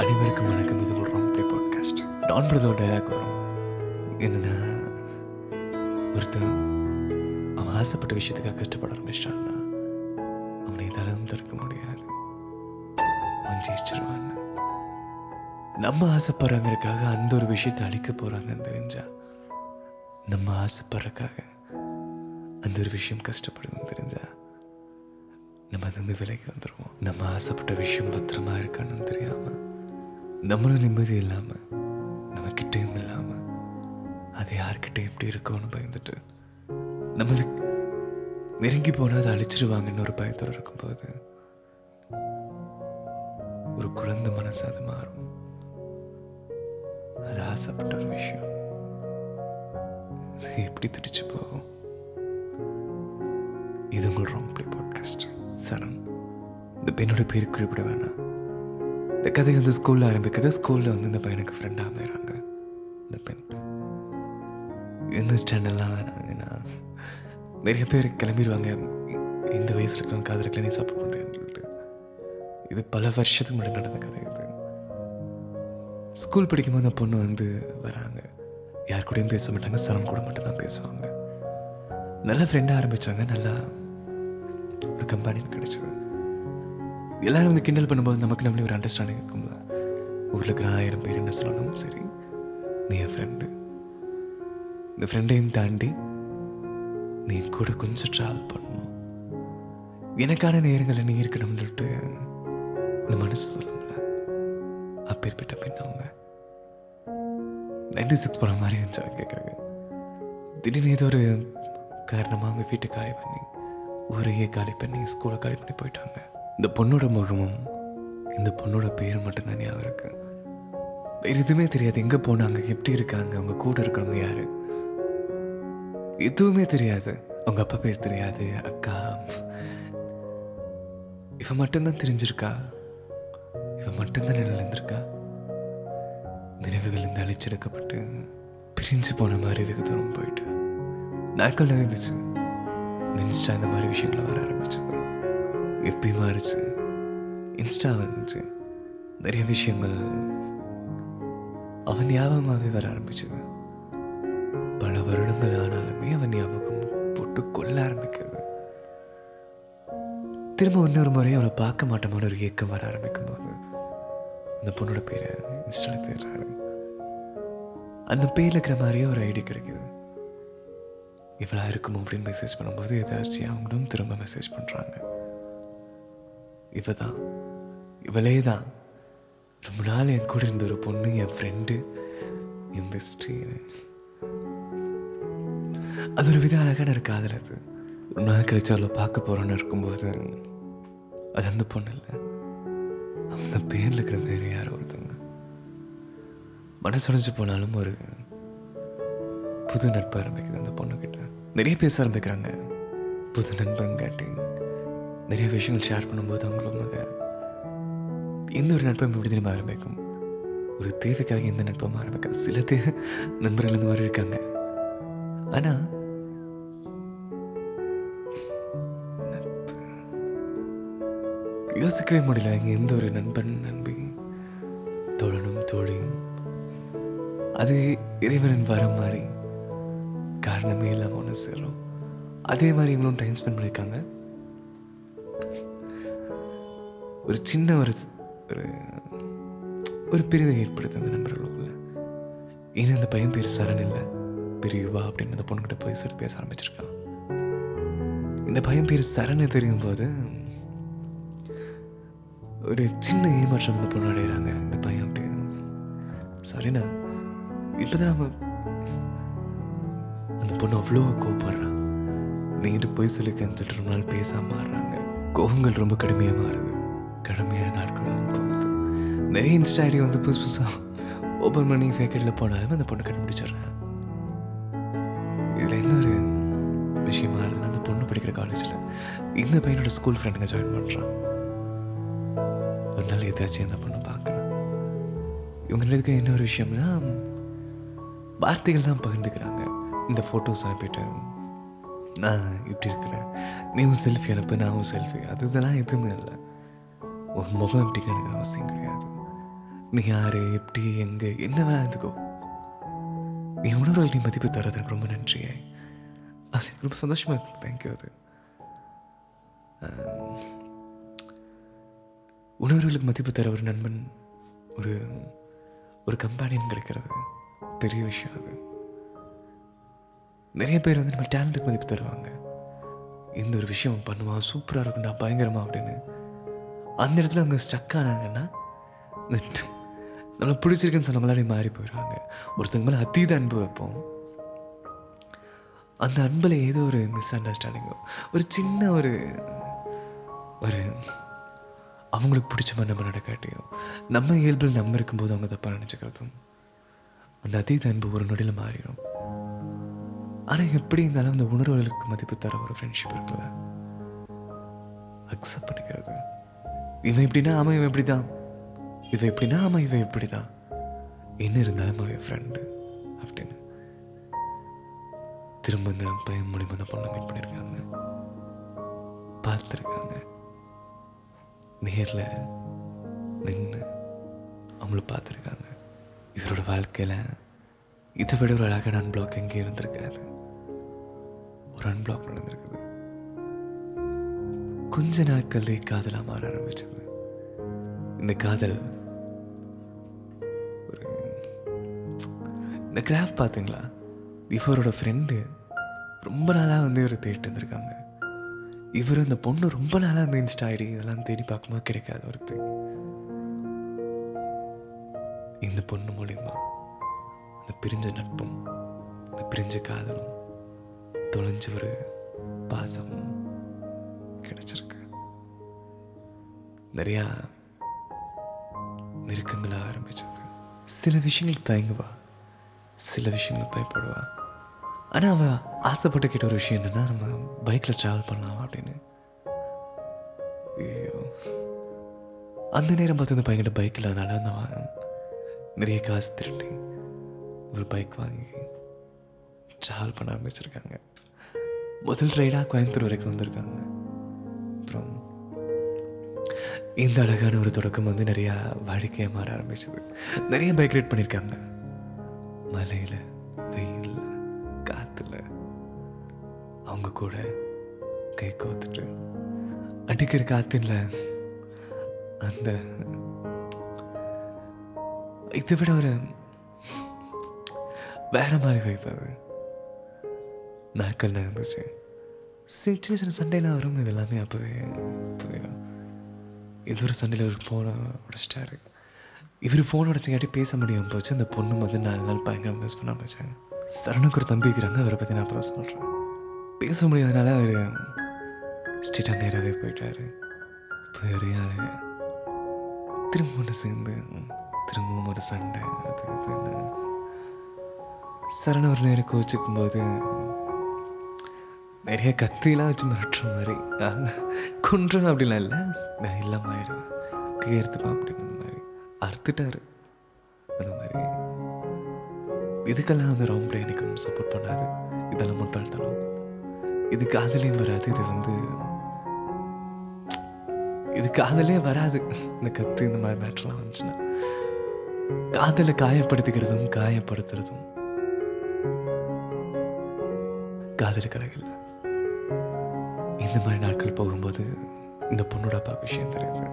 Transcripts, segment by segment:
அனைவருக்கும் வணக்கம். இது ஒரு ராங் ப்ளே பாட்காஸ்ட் டான் பிரதோட டைலாக் வரும். என்னன்னா ஒருத்தன் அவன் ஆசைப்பட்ட விஷயத்துக்காக கஷ்டப்பட ஆரம்பிச்சிட்டான்னா அவனை இதெல்லாம் தடுக்க முடியாது. அவன் ஜெயிச்சிருவான்னு நம்ம ஆசைப்படுறாங்கிறதுக்காக அந்த ஒரு விஷயத்தை அழிக்க போகிறாங்கன்னு தெரிஞ்சா நம்ம ஆசைப்படுறக்காக அந்த ஒரு விஷயம் கஷ்டப்படுதுன்னு தெரிஞ்சா நம்ம அதுலேருந்து விலைக்கு வந்துடுவோம் நம்ம ஆசைப்பட்ட விஷயம் பத்திரமா இருக்கான்னு தெரியாமல் நம்மளும் நிம்மதி இல்லாமல் நம்ம கிட்டேயும் அது யார்கிட்ட எப்படி இருக்கும்னு பயந்துட்டு நம்மளுக்கு நெருங்கி போனால் அதை அழிச்சிருவாங்கன்னு ஒரு பயத்தோடு இருக்கும்போது ஒரு குழந்தை மனசு அது மாறும். அது ஆசைப்பட்ட ஒரு விஷயம். எப்படி திடிச்சு போகும்? இது உங்கள் ரொம்ப பாட்காஸ்ட் சரண் இந்த பெண்ணோட பேர் குறிப்பிட வேணாம். இந்த கதை வந்து ஸ்கூலில் ஆரம்பிக்குது. ஸ்கூலில் வந்து இந்த பையனுக்கு ஃப்ரெண்டாக அமைகிறாங்க இந்த பெண். இந்த ஸ்டாண்டர்ட்லாம் வேணாம். ஏன்னா நிறைய பேர் கிளம்பிடுவாங்க. இந்த வயசில் இருக்கிறவங்க காதலுக்கு நீ சப்போர்ட் பண்ணுறேன்னு சொல்லிட்டு. இது பல வருஷத்துக்கு முன்னாடி நடந்த கதை இது. ஸ்கூல் படிக்கும்போது அந்த பொண்ணு வந்து வராங்க. யார் கூடயும் பேச மாட்டாங்க. சரம் கூட மட்டும்தான் பேசுவாங்க. நல்லா ஃப்ரெண்டாக ஆரம்பித்தாங்க நல்லா ஒரு கம்பெனின்னு கிடச்சிது. எல்லாரும் வந்து கிண்டல் பண்ணும்போது நமக்கு நம்மளே ஒரு அண்டர்ஸ்டாண்டிங் இருக்கும்ல. ஊரில் இருக்கிற ஆயிரம் பேர் என்ன சொல்லணும் சரி நீ என் ஃப்ரெண்டு இந்த ஃப்ரெண்டையும் தாண்டி நீ கூட கொஞ்சம் ட்ராவல் பண்ணணும். எனக்கான நேரங்களில் நீ இருக்கணும்னு சொல்லிட்டு இந்த மனசு சொல்லும்ல. அப்பேற்பட்ட பெண் அவங்க நைன்டி சிக்ஸ் போன மாதிரி இருந்துச்சு கேட்குறாங்க திடீர்னு ஏதோ ஒரு காரணமாக அவங்க வீட்டை காலி பண்ணி ஊரையே காலி பண்ணி ஸ்கூலை காலி பண்ணி போயிட்டாங்க. இந்த பொண்ணோட முகமும் இந்த பொண்ணோட பேரும் மட்டும்தான் ஞாபகம் இருக்குது வேறு எதுவுமே தெரியாது எங்கே போனாங்க எப்படி இருக்காங்க அவங்க கூட இருக்கிறவங்க யார். எதுவுமே தெரியாது. அவங்க அப்பா பேர் தெரியாது அக்கா. இவன் மட்டும்தான் தெரிஞ்சிருக்கா. இவன் மட்டும்தான் நிலந்திருக்கா நினைவுகள் இருந்து அழிச்செடுக்கப்பட்டு பிரிஞ்சு போன மாதிரி வெகு தூரம் போயிட்டு. நாட்கள் நகர்ந்துச்சு நினச்சிட்டா இந்த மாதிரி விஷயங்களை வர ஆரம்பிச்சது. எப்பி மாறிச்சு? இன்ஸ்டா வந்துச்சு. நிறைய விஷயங்கள் அவன் ஞாபகமாகவே வர ஆரம்பிச்சது. பல வருடங்கள் ஆனாலுமே அவன் ஞாபகம் போட்டு கொல்ல ஆரம்பிக்கிறது திரும்ப இன்னொரு முறை அவளை பார்க்க மாட்டோமான ஒரு ஏக்கம் வர ஆரம்பிக்கும் போது அந்த பொண்ணோட பேரை இன்ஸ்டாவில் தேடுறாரு. அந்த பேர்ல இருக்கிற மாதிரியே ஒரு ஐடி கிடைக்குது. இவ்வளோ இருக்குமோ அப்படின்னு மெசேஜ் பண்ணும்போது எதாச்சும் அவங்களும் திரும்ப மெசேஜ் பண்ணுறாங்க இவ தான் இவளே தான் ரொம்ப நாள் என் கூட இருந்த ஒரு பொண்ணு என் ஃப்ரெண்டு என் பெஸ்ட்டு அது ஒரு வித அழகான ஒரு காதல் அது. ரொம்ப நாள் கழிச்சு அவளை பார்க்க போகிறோன்னு இருக்கும்போது அது அந்த பொண்ணு இல்லை. அந்த பேரில் இருக்கிற வேற யாரோ ஒருத்தவங்க. மனசுடைஞ்சு போனாலும் ஒரு புது நட்பு ஆரம்பிக்குது அந்த பொண்ணுக்கிட்ட நிறைய பேச ஆரம்பிக்கிறாங்க. புது நண்பன் கேட்டேன் நிறைய விஷயங்கள் ஷேர் பண்ணும்போது அவங்களும் அதை எந்த ஒரு நட்பும் எப்படி திரும்ப ஆரம்பிக்கும். ஒரு தேவைக்காக எந்த நட்பும் ஆரம்பிக்க சில தே நண்பர்கள் இந்த மாதிரி இருக்காங்க. ஆனால் யோசிக்கவே முடியல. இங்கே எந்த ஒரு நண்பன் நண்பி தோழனும் தோழியும். அது இறைவனின் வரம் மாதிரி காரணமே இல்லாமல் ஒன்று சேரும். அதே மாதிரி இவங்களும் டைம் ஸ்பெண்ட் பண்ணியிருக்காங்க. ஒரு சின்ன ஒரு ஒரு ஒரு பிரிவை ஏற்படுத்து அந்த நண்பர்களுக்குள்ள. ஏன்னா அந்த பையன் பேர் சரண் இல்லை. பெரிய யுவா அப்படின்னு அந்த பொண்ணுகிட்ட போய் சொல்லி பேச ஆரம்பிச்சிருக்கான் இந்த பையன் பேர் சரண் தெரியும் போது ஒரு சின்ன ஏமாற்றம் இந்த பொண்ணு அடைகிறாங்க இந்த பையன் அப்படி. சரிண்ணா இப்போதான் நம்ம அந்த பொண்ணு அவ்வளோ கோவப்படுறான் நீங்கிட்டு போய் சொல்லிக்கன்னு சொல்லிட்டு ரொம்ப நாள் பேசாமல் மாறுறாங்க கோபங்கள் ரொம்ப கடுமையாக மாறுது. கடுமையான நாட்களாகவும் போகுது. நிறைய இன்ஸ்டா ஐடி வந்து புதுசு புதுசாக ஓப்பன் பண்ணி ஃபேக்கெட்டில் போனாலும் அந்த பொண்ணை கண்டுபிடிச்சிடுறேன் இதில் என்ன ஒரு விஷயமா மாறுதுன்னா அந்த பொண்ணு படிக்கிற காலேஜில் இந்த பையனோட ஸ்கூல் ஃப்ரெண்டுங்க ஜாயின் பண்ணுறான் ஒரு நாள் எதாச்சும் அந்த பொண்ணை பார்க்குறேன் இவங்க ரெண்டு என்ன ஒரு விஷயம்னா வார்த்தைகள் தான் பகிர்ந்துக்கிறாங்க. இந்த ஃபோட்டோஸ் அனுப்பிட்டு நான் இப்படி இருக்கிறேன். நீவும் செல்ஃபி அனுப்பு நானும் செல்ஃபி அது இதெல்லாம் எதுவுமே இல்லை. உன் முகம் எப்படின்னு எனக்கு அவசியம் கிடையாது. நீ யாரு எப்படி எங்கே என்ன வேணா இருந்துக்கோ. என் உணர்வுகள் நீ மதிப்பு தரது எனக்கு ரொம்ப நன்றியே. அது எனக்கு ரொம்ப சந்தோஷமா இருக்கு. தேங்க்யூ அது. உணர்வுகளுக்கு மதிப்பு தர ஒரு நண்பன் ஒரு ஒரு கம்பானியன் கிடைக்கிறது. பெரிய விஷயம் அது. நிறைய பேர் வந்து நம்ம டேலண்ட்டுக்கு மதிப்பு தருவாங்க. இந்த ஒரு விஷயம் பண்ணுவான். சூப்பராக இருக்கும்டா பயங்கரமா அப்படின்னு. அந்த இடத்துல அவங்க ஸ்டக் ஆனாங்கன்னா நம்மளை பிடிச்சிருக்குன்னு சொன்ன மாதிரி மாறி போயிடுவாங்க. ஒருத்தங்க மேலே அதீத அன்பு வைப்போம். அந்த அன்பில் ஏதோ ஒரு மிஸ் அண்டர்ஸ்டாண்டிங்கோ ஒரு சின்ன ஒரு ஒரு அவங்களுக்கு பிடிச்ச மாதிரி நம்ம நடக்காட்டியும் நம்ம இயல்பில் நம்ம இருக்கும்போது அவங்க தப்பாக நினச்சிக்கிறதும் அந்த அதீத அன்பு ஒரு நொடியில் மாறிடும். ஆனால் எப்படி இருந்தாலும் அந்த உணர்வுகளுக்கு மதிப்பு தர ஒரு ஃப்ரெண்ட்ஷிப் இருக்குல்ல? அக்செப்ட் பண்ணிக்கிறது. இவன் இப்படின்னா ஆமாம் இவன் இப்படி தான் இவன் எப்படின்னா ஆமாம் இவன் இப்படி தான் என்ன இருந்தாலும் அவன் ஃப்ரெண்டு அப்படின்னு. திரும்ப இந்த பையன் மூலிமா தான் பொண்ணை மீட் பண்ணியிருக்காங்க. பார்த்துருக்காங்க. நேரில் நின்று அவங்கள பார்த்துருக்காங்க. இவரோட வாழ்க்கையில் இதை விட ஒரு அழகான அன்பிளாக் எங்கேயும் இருந்திருக்காது. ஒரு அன்பிளாக் நடந்திருக்குது. கொஞ்ச நாட்கள்லே காதலாக மாற ஆரம்பிச்சது. இந்த காதல் ஒரு இந்த கிராஃப் பார்த்தீங்களா இவரோட ஃப்ரெண்டு ரொம்ப நாளாக வந்து இவர் தேடிட்டு வந்திருக்காங்க. இவர் இந்த பொண்ணு ரொம்ப நாளாக வந்து இன்ஸ்டா ஐடி இதெல்லாம் தேடி பார்க்கும்போது கிடைக்காது ஒருத்தர் இந்த பொண்ணு மூலிமா அந்த பிரிஞ்ச நட்பும் அந்த பிரிஞ்ச காதலும் தொலைஞ்ச ஒரு பாசமும் கிடைச்சிருக்கு. நிறையா நெருக்கங்களாக ஆரம்பிச்சது. சில விஷயங்கள் தயங்குவா. சில விஷயங்கள் பயப்படுவா. ஆனால் அவள் ஆசைப்பட்டு கேட்ட ஒரு விஷயம் என்னன்னா நம்ம பைக்கில் ட்ராவல் பண்ணலாம் அப்படின்னு. ஐயோ. அந்த நேரம் பார்த்து அந்த பையன்கிட்ட பைக் இல்லாதனால அந்த நிறைய காசு திருட்டி ஒரு பைக் வாங்கி ட்ராவல் பண்ண ஆரம்பிச்சிருக்காங்க. முதல் ரைடாக கோயம்புத்தூர் வரைக்கும் வந்திருக்காங்க. அப்புறம் இந்த அழகான ஒரு தொடக்கம் வந்து நிறையா வாடிக்கையாக மாற ஆரம்பிச்சது. நிறைய பைக் ரைட் பண்ணியிருக்காங்க மலையில் வெயில் காற்றுல அவங்க கூட கை கோத்துட்டு. அடிக்கிற காத்துல அந்த இதை விட ஒரு வேற மாதிரி வைப்பது நாட்கள் நடந்துச்சு. சின்ன சின்ன சின்ன வரும் இது எல்லாமே அப்போவே புதினா இது ஒரு சண்டையில் ஒரு ஃபோனை உடைச்சிட்டாரு. இவர் ஃபோன் உடச்சிங்காட்டி பேச முடியாமல் போச்சு. அந்த பொண்ணு வந்து நாலு நாள் பயங்கரம் மிஸ் பண்ண வச்சாங்க சரணுக்கு ஒரு தம்பி இருக்கிறாங்க அவரை பற்றி நான் அப்புறம் சொல்கிறேன் பேச முடியாதனால அவர் ஸ்ட்ரீட்டாக நேராகவே போயிட்டாரு. போய் ஒரு யாரு திரும்ப ஒன்று சேர்ந்து திரும்பவும் ஒரு சண்டை அது இதுன்னு சரண ஒரு நேரம் கோச்சிக்கும் போது நிறைய கத்திலாம் வச்சு மிரட்டுற மாதிரி. கொன்றும் அப்படிலாம் இல்லை. நான் இல்லாம ஆயிரும் கையெழுத்துப்பா அப்படின்னு அந்த மாதிரி. அறுத்துட்டாரு. அந்த மாதிரி. இதுக்கெல்லாம் அந்த ராங் எனக்கு சப்போர்ட் பண்ணாது இதெல்லாம் முட்டாள்தனம் இது காதலே வராது. இது வந்து இது காதலே வராது. இந்த கத்து இந்த மாதிரி மேட்ருலாம் வந்துச்சுன்னா. காதலை காயப்படுத்திக்கிறதும் காயப்படுத்துறதும். காதலிக்கலைகள் இந்த மாதிரி நாட்கள் போகும்போது இந்த பொண்ணோட அப்பா விஷயம் தெரியுது.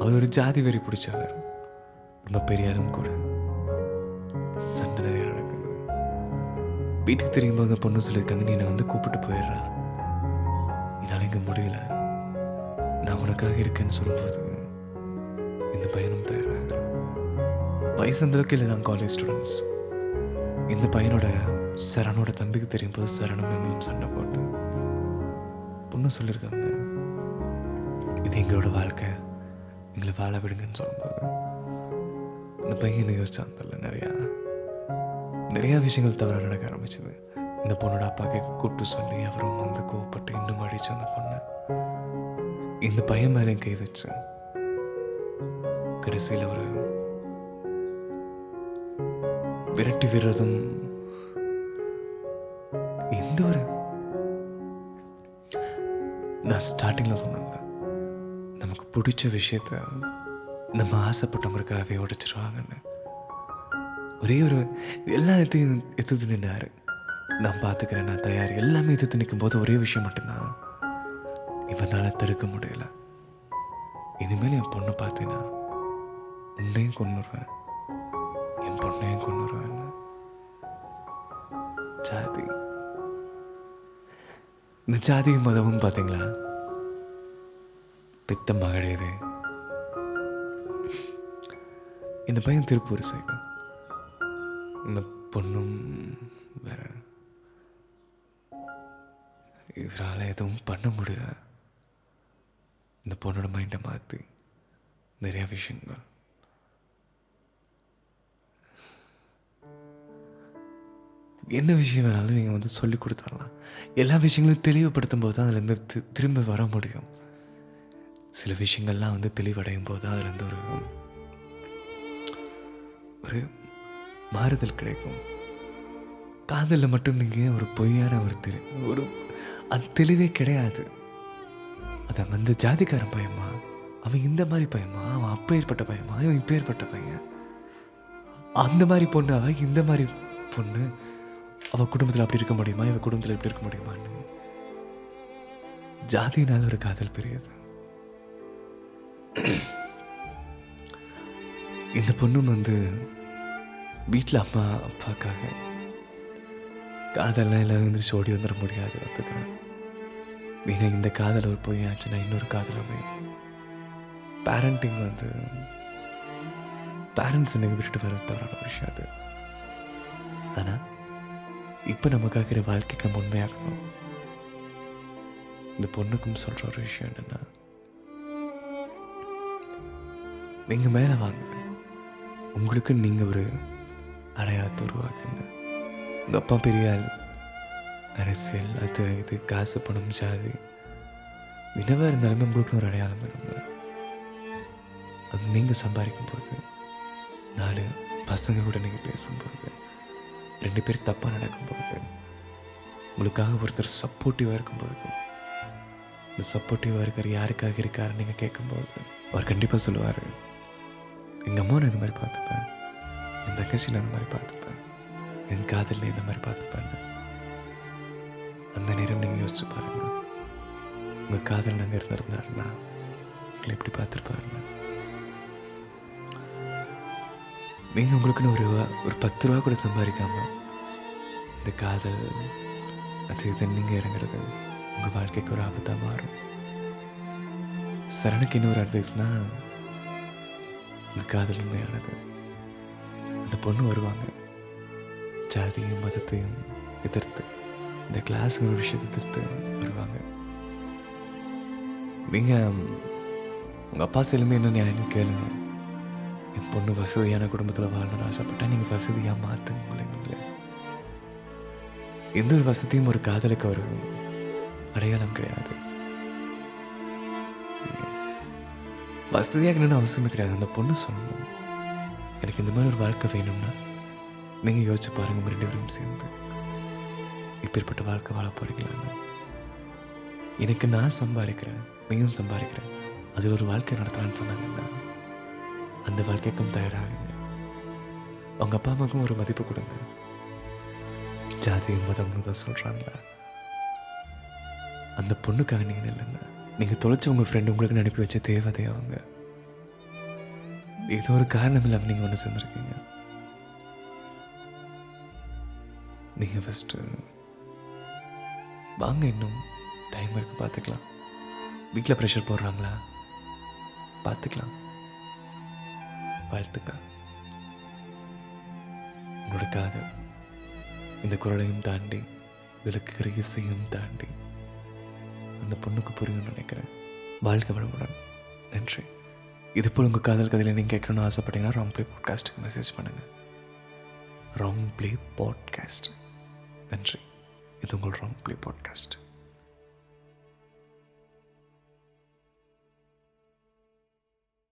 அவர் ஒரு ஜாதி வெறி பிடிச்சவர். ரொம்ப பெரியாரும் கூட சண்டை நிறைய நடக்குது. வீட்டுக்கு தெரியும் போது பொண்ணு சொல்லியிருக்காங்க நீ என்னை வந்து கூப்பிட்டு போயிடுறா. என்னால் இங்கே முடியல. நான் உனக்காக இருக்கேன்னு சொல்லும்போது இந்த பையனும் தயாராகிறான். வயசு அந்த அளவுக்கு இல்லை தான் காலேஜ் ஸ்டூடெண்ட்ஸ் இந்த பையனோட சரணோட தம்பிக்கு தெரியும் போது சரணும் எங்களும் சண்டை போட்டு பொண்ணு சொல்லியிருக்காங்க. இது எங்களோட வாழ்க்கை. எங்களை வாழ விடுங்கன்னு சொல்லும்போது இந்த பையனை யோசிச்சான் தெரியல நிறையா நிறையா விஷயங்கள் தவறாக நடக்க ஆரம்பிச்சது. இந்த பொண்ணோட அப்பாவுக்கு கூப்பிட்டு சொல்லி அவரும் வந்து கோவப்பட்டு இன்னும் அடிச்சு அந்த பொண்ணை இந்த பையன் மேலே கை வச்சு கடைசியில் ஒரு விரட்டி விடுறதும் எந்த ஒரு நான் ஸ்டார்டிங்கில் சொன்னாங்க நமக்கு பிடிச்ச விஷயத்த நம்ம ஆசைப்பட்டவங்களுக்காகவே உடைச்சிருவாங்கன்னு. ஒரே ஒரு எல்லா இதையும் எதிர்த்து நின்னாரு. நான் பார்த்துக்கிறேன் நான் தயார். எல்லாமே எதிர்த்து நிற்கும் போது ஒரே விஷயம் மட்டும்தான். இவனால் தடுக்க முடியல. இனிமேல் என் பொண்ணை பார்த்தேன்னா உன்னையும் கொண்டுடுவேன் என் பொண்ணையும் கொண்டுருவேன் ஜாதி. இந்த ஜாதி மதமும் பார்த்தீங்களா பித்த மகளேவே இந்த பையன் திருப்பூர் சைடு இந்த பொண்ணும் வேற. இவரால் எதுவும் பண்ண முடியல. இந்த பொண்ணோட மைண்டை மாற்றி நிறைய விஷயங்கள். என்ன விஷயம் வேணாலும் நீங்கள் வந்து சொல்லி கொடுத்துடலாம் எல்லா விஷயங்களும் தெளிவுபடுத்தும் போது தான் அதுலேருந்து தி- திரும்ப வர முடியும். சில விஷயங்கள்லாம் வந்து தெளிவடையும் போது தான் அதுலேருந்து ஒரு ஒரு மாறுதல் கிடைக்கும். காதலில் மட்டும் நீங்கள் ஒரு பொய்யான ஒரு தெளி ஒரு அது தெளிவே கிடையாது. அது அந்த ஜாதிக்காரன் பையமா அவன் இந்த மாதிரி பையமா அவன் அப்பேற்பட்ட பையமா இவன் இப்பேற்பட்ட பையன். அந்த மாதிரி பொண்ணு அவன் இந்த மாதிரி பொண்ணு அவள் குடும்பத்தில் அப்படி இருக்க முடியுமா? இவன் குடும்பத்தில் இப்படி இருக்க முடியுமான்னு ஜாதியினால் ஒரு காதல் பெரியது. இந்த பொண்ணும் வந்து வீட்டில் அம்மா அப்பாக்காக காதல்லாம் எல்லாம் வந்து ஓடி வந்துட முடியாது ஒத்துக்கிறேன். நீங்கள் இந்த காதல் ஒரு பொய்யாச்சுன்னா இன்னொரு காதல் அமையும் பேரண்டிங் வந்து பேரண்ட்ஸ் எனக்கு விட்டுட்டு வர தவறான விஷயம் அது. ஆனால் இப்போ நமக்காகிற வாழ்க்கைக்கு நம்ம உண்மையாகணும் இந்த பொண்ணுக்கும் சொல்கிற ஒரு விஷயம் என்னென்னா நீங்கள் மேலே வாங்க. உங்களுக்கு நீங்கள் ஒரு அடையாளத்தை உருவாக்குங்க. உங்கள் அப்பா பெரிய ஆள். அரசியல் அது இது காசு பணம் ஜாதி. என்னவா இருந்தாலுமே உங்களுக்கு ஒரு அடையாளம் வேணும்ல. அது நீங்கள் சம்பாதிக்கும் போது நாலு பசங்க கூட நீங்கள் பேசும்போது ரெண்டு பேர் தப்பாக நடக்கும்போது உங்களுக்காக ஒருத்தர் சப்போர்ட்டிவாக இருக்கும்போது இந்த சப்போர்ட்டிவாக இருக்கார் யாருக்காக இருக்காருன்னு நீங்கள் கேட்கும்போது அவர் கண்டிப்பாக சொல்லுவார் எங்கள் அம்மா நான் இந்த மாதிரி பார்த்துப்பேன். என் தங்கச்சி நான் இந்த மாதிரி பார்த்துப்பேன். என் காதலில் இந்த மாதிரி பார்த்துப்பேன் அந்த நேரம் நீங்கள் யோசிச்சு பாருங்க. உங்கள் காதல் நாங்கள் இருந்திருந்தாருன்னா உங்களை எப்படி பார்த்துருப்பாருன்னு? நீங்கள் உங்களுக்குன்னு ஒரு ரூபா ஒரு பத்து ரூபா கூட சம்பாதிக்காம இந்த காதல் அது இது நீங்கள் இறங்குறது உங்கள் வாழ்க்கைக்கு ஒரு ஆபத்தாக மாறும். சரணுக்கு இன்னொரு அட்வைஸ்னால் உங்கள் காதல் உண்மையானது. அந்த பொண்ணு வருவாங்க. ஜாதியும் மதத்தையும் எதிர்த்து இந்த கிளாஸுங்கிற ஒரு விஷயத்தை எதிர்த்து வருவாங்க. நீங்கள் உங்கள் அப்பா செல்லுமே என்ன நியாயம்னு கேளுங்க. என் பொண்ணு வசதியான குடும்பத்தில் வாழணும்னு ஆசைப்பட்டா நீங்கள் வசதியாக மாற்றுங்க எந்த ஒரு வசதியும் ஒரு காதலுக்கு ஒரு அடையாளம் கிடையாது. வசதியாக அவசியமே கிடையாது. அந்த பொண்ணு சொல்லணும். எனக்கு இந்த மாதிரி ஒரு வாழ்க்கை வேணும்னா நீங்கள் யோசிச்சு பாருங்க. ரெண்டு பேரும் சேர்ந்து இப்பேற்பட்ட வாழ்க்கை வாழ போறீங்களான்னு. எனக்கு நான் சம்பாதிக்கிறேன். நீயும் சம்பாதிக்கிறேன். அதில் ஒரு வாழ்க்கை நடத்தலான்னு சொன்னாங்கன்னா அந்த வாழ்க்கைக்கும் தயாராகுங்க. அவங்க அப்பா அம்மாவுக்கும் ஒரு மதிப்பு கொடுங்க. ஜாதி மதம்னு தான் சொல்கிறாங்களா அந்த பொண்ணுக்காக நீங்கள் இல்லைன்னா நீங்கள் தொலைச்ச உங்கள் ஃப்ரெண்டு உங்களுக்கு அனுப்பி வச்ச தேவதை அவங்க. ஏதோ ஒரு காரணம் இல்லாமல் நீங்கள் ஒன்று சேர்ந்துருக்கீங்க நீங்கள் ஃபஸ்ட்டு வாங்க இன்னும். டைம் இருக்குது பார்த்துக்கலாம் வீட்டில் ப்ரெஷர் போடுறாங்களா? பார்த்துக்கலாம் வாழ்த்துக்கள். உங்களோட காதல் இந்த குரலையும் தாண்டி இதில் இசையும் தாண்டி அந்த பொண்ணுக்கு புரியும்னு நினைக்கிறேன். வாழ்க்கை வளமுடன். நன்றி. இது போல் உங்கள் காதல் கதையில் நீங்கள் கேட்கணும்னு ஆசைப்பட்டீங்கன்னா ராங் ப்ளே பாட்காஸ்ட்டுக்கு மெசேஜ் பண்ணுங்கள் ராங் ப்ளே பாட்காஸ்ட் நன்றி. இது உங்கள் ராங் ப்ளே பாட்காஸ்ட்